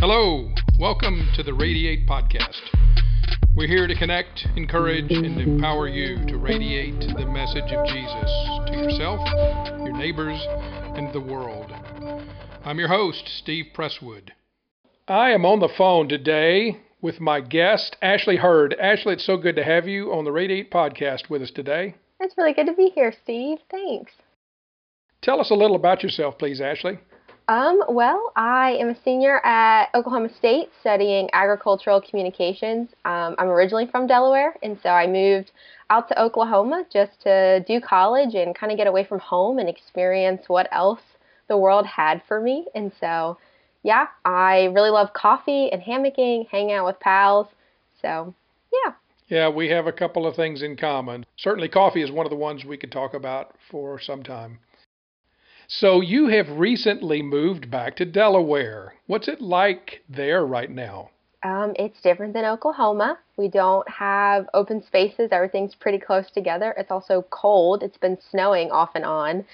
Hello, welcome to the Radiate Podcast. We're here to connect, encourage, and empower you to radiate the message of Jesus to yourself, your neighbors, and the world. I'm your host, Steve Presswood. I am on the phone today with my guest, Ashley Hurd. Ashley, it's so good to have you on the Radiate Podcast with us today. It's really good to be here, Steve. Thanks. Tell us a little about yourself, please, Ashley. Um, well, I am a senior at Oklahoma State studying agricultural communications. Um, I'm originally from Delaware, and so I moved out to Oklahoma just to do college and kind of get away from home and experience what else the world had for me. And so, yeah, I really love coffee and hammocking, hanging out with pals. So, yeah. Yeah, we have a couple of things in common. Certainly, coffee is one of the ones we could talk about for some time. So you have recently moved back to Delaware. What's it like there right now? Um, it's different than Oklahoma. We don't have open spaces. Everything's pretty close together. It's also cold. It's been snowing off and on.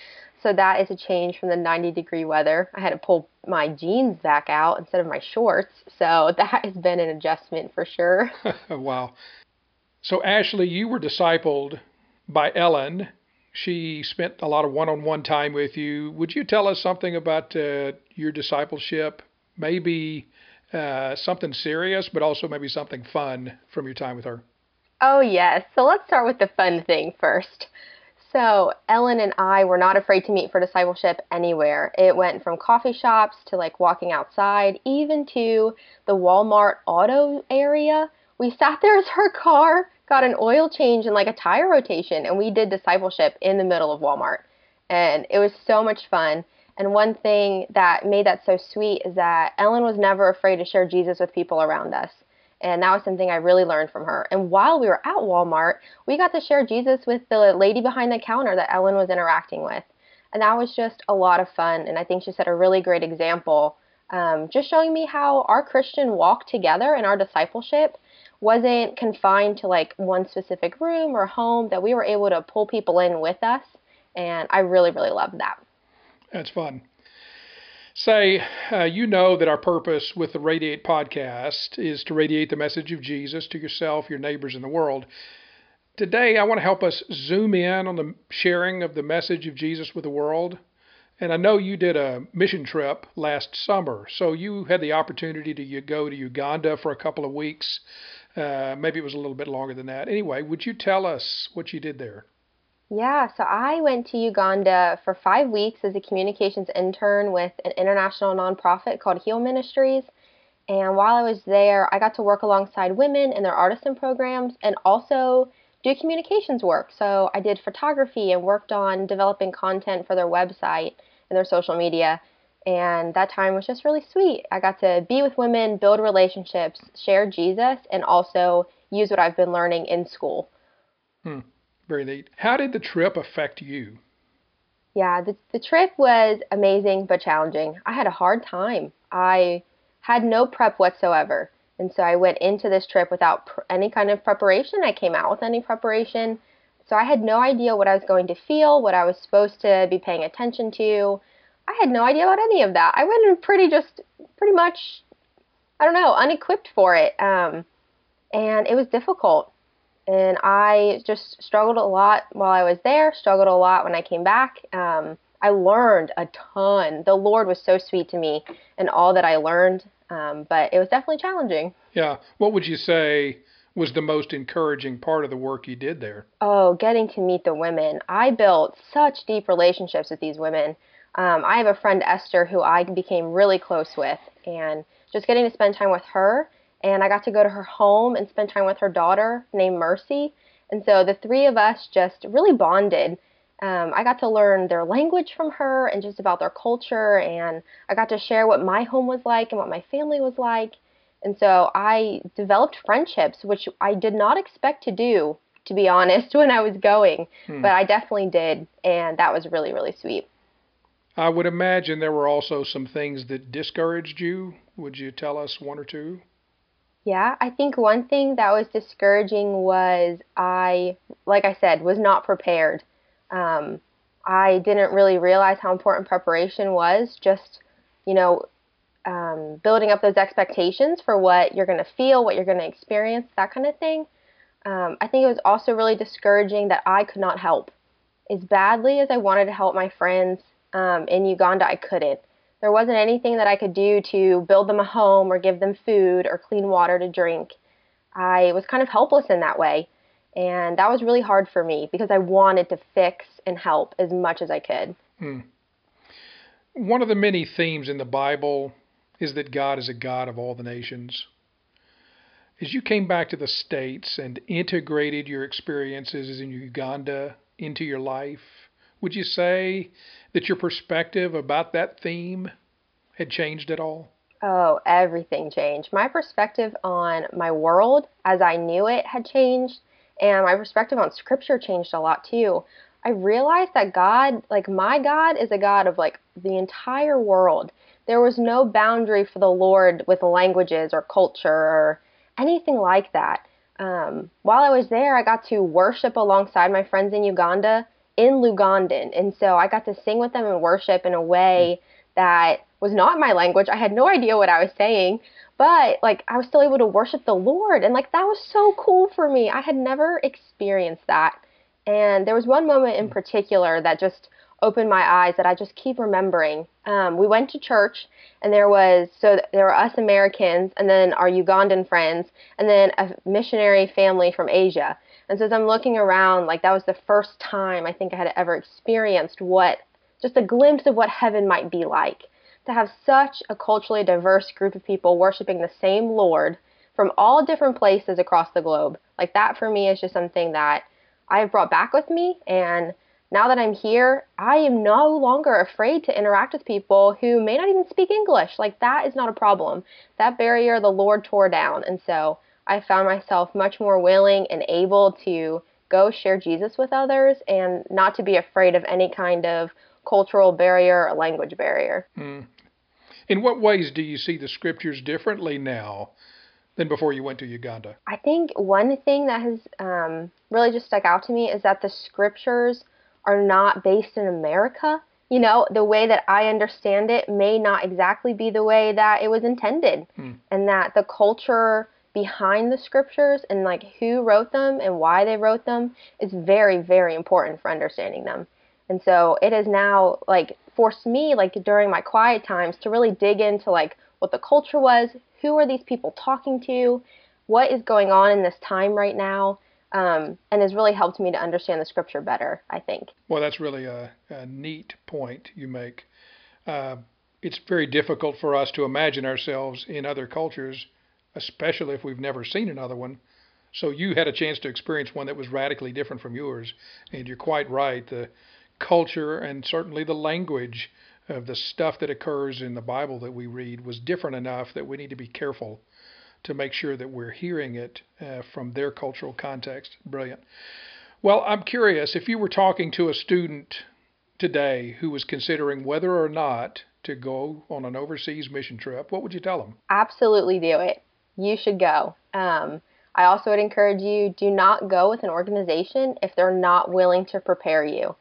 So that is a change from the 90 degree weather. I had to pull my jeans back out instead of my shorts. So that has been an adjustment for sure. wow. So, Ashley, you were discipled by Ellen she spent a lot of one-on-one time with you. Would you tell us something about uh, your discipleship? Maybe uh, something serious, but also maybe something fun from your time with her. Oh yes. So let's start with the fun thing first. So Ellen and I were not afraid to meet for discipleship anywhere. It went from coffee shops to like walking outside, even to the Walmart auto area. We sat there as her car got an oil change and like a tire rotation, and we did discipleship in the middle of Walmart. And it was so much fun. And one thing that made that so sweet is that Ellen was never afraid to share Jesus with people around us. And that was something I really learned from her. And while we were at Walmart, we got to share Jesus with the lady behind the counter that Ellen was interacting with. And that was just a lot of fun. And I think she set a really great example, um, just showing me how our Christian walk together in our discipleship wasn't confined to like one specific room or home, that we were able to pull people in with us. And I really, really loved that. That's fun. Say, uh, you know that our purpose with the Radiate podcast is to radiate the message of Jesus to yourself, your neighbors, and the world. Today, I want to help us zoom in on the sharing of the message of Jesus with the world. And I know you did a mission trip last summer, so you had the opportunity to go to Uganda for a couple of weeks uh, maybe it was a little bit longer than that. Anyway, would you tell us what you did there? Yeah, so I went to Uganda for five weeks as a communications intern with an international nonprofit called Heal Ministries. And while I was there, I got to work alongside women in their artisan programs and also do communications work. So I did photography and worked on developing content for their website and their social media. And that time was just really sweet. I got to be with women, build relationships, share Jesus, and also use what I've been learning in school. Hmm. Very neat. How did the trip affect you? Yeah, the, the trip was amazing but challenging. I had a hard time. I had no prep whatsoever. And so I went into this trip without pr- any kind of preparation. I came out with any preparation. So I had no idea what I was going to feel, what I was supposed to be paying attention to. I had no idea about any of that. I went in pretty just pretty much I don't know, unequipped for it. Um, and it was difficult. And I just struggled a lot while I was there, struggled a lot when I came back. Um, I learned a ton. The Lord was so sweet to me and all that I learned, um, but it was definitely challenging. Yeah. What would you say was the most encouraging part of the work you did there? Oh, getting to meet the women. I built such deep relationships with these women. Um, I have a friend, Esther, who I became really close with, and just getting to spend time with her. And I got to go to her home and spend time with her daughter named Mercy. And so the three of us just really bonded. Um, I got to learn their language from her and just about their culture. And I got to share what my home was like and what my family was like. And so I developed friendships, which I did not expect to do, to be honest, when I was going. Hmm. But I definitely did. And that was really, really sweet. I would imagine there were also some things that discouraged you. Would you tell us one or two? Yeah, I think one thing that was discouraging was I, like I said, was not prepared. Um, I didn't really realize how important preparation was. Just, you know, um, building up those expectations for what you're going to feel, what you're going to experience, that kind of thing. Um, I think it was also really discouraging that I could not help. As badly as I wanted to help my friends um, in Uganda, I couldn't. There wasn't anything that I could do to build them a home or give them food or clean water to drink. I was kind of helpless in that way. And that was really hard for me because I wanted to fix and help as much as I could. Hmm. One of the many themes in the Bible is that God is a God of all the nations. As you came back to the States and integrated your experiences in Uganda into your life, would you say that your perspective about that theme had changed at all? Oh, everything changed. My perspective on my world as I knew it had changed, and my perspective on scripture changed a lot too. I realized that God, like my God, is a God of like the entire world. There was no boundary for the Lord with languages or culture or anything like that. Um, while I was there, I got to worship alongside my friends in Uganda in Lugandan. And so I got to sing with them and worship in a way that was not my language. I had no idea what I was saying, but like I was still able to worship the Lord. And like that was so cool for me. I had never experienced that. And there was one moment in particular that just opened my eyes that I just keep remembering. Um, we went to church, and there was so there were us Americans, and then our Ugandan friends, and then a missionary family from Asia. And so as I'm looking around, like that was the first time I think I had ever experienced what just a glimpse of what heaven might be like. To have such a culturally diverse group of people worshiping the same Lord from all different places across the globe, like that for me is just something that I've brought back with me and now that I'm here, I am no longer afraid to interact with people who may not even speak English. Like, that is not a problem. That barrier the Lord tore down. And so I found myself much more willing and able to go share Jesus with others and not to be afraid of any kind of cultural barrier or language barrier. Mm. In what ways do you see the scriptures differently now than before you went to Uganda? I think one thing that has um, really just stuck out to me is that the scriptures are not based in America. You know, the way that I understand it may not exactly be the way that it was intended. Hmm. And that the culture behind the scriptures and like who wrote them and why they wrote them is very, very important for understanding them. And so it has now like forced me like during my quiet times to really dig into like what the culture was, who are these people talking to, what is going on in this time right now, um, and has really helped me to understand the scripture better, I think. Well, that's really a, a neat point you make. Uh, it's very difficult for us to imagine ourselves in other cultures, especially if we've never seen another one. So you had a chance to experience one that was radically different from yours, and you're quite right. The culture and certainly the language of the stuff that occurs in the Bible that we read was different enough that we need to be careful to make sure that we're hearing it uh, from their cultural context. Brilliant. Well, I'm curious if you were talking to a student today who was considering whether or not to go on an overseas mission trip, what would you tell them? Absolutely do it. You should go. Um, I also would encourage you do not go with an organization if they're not willing to prepare you.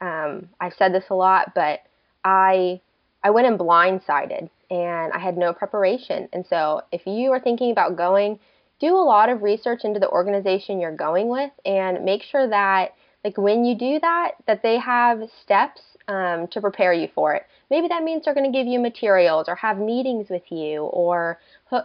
Um, I've said this a lot, but I I went in blindsided and I had no preparation. And so if you are thinking about going, do a lot of research into the organization you're going with and make sure that like when you do that that they have steps um, to prepare you for it maybe that means they're going to give you materials or have meetings with you or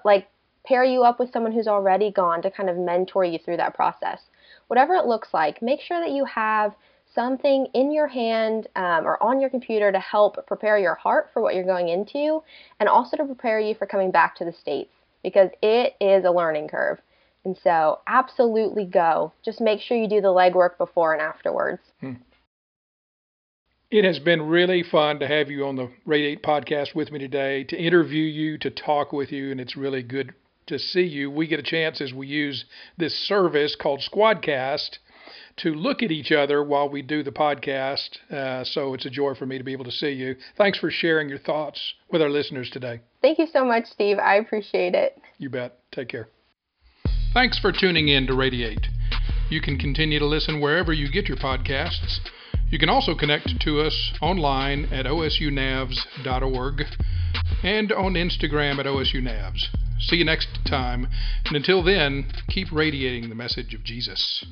like pair you up with someone who's already gone to kind of mentor you through that process whatever it looks like make sure that you have something in your hand um, or on your computer to help prepare your heart for what you're going into and also to prepare you for coming back to the States because it is a learning curve. And so, absolutely go. Just make sure you do the legwork before and afterwards. Hmm. It has been really fun to have you on the Radiate podcast with me today, to interview you, to talk with you, and it's really good to see you. We get a chance as we use this service called Squadcast to look at each other while we do the podcast. Uh, so it's a joy for me to be able to see you. Thanks for sharing your thoughts with our listeners today. Thank you so much, Steve. I appreciate it. You bet. Take care. Thanks for tuning in to Radiate. You can continue to listen wherever you get your podcasts. You can also connect to us online at osunavs.org. and on Instagram at OSU Navs. See you next time, and until then, keep radiating the message of Jesus.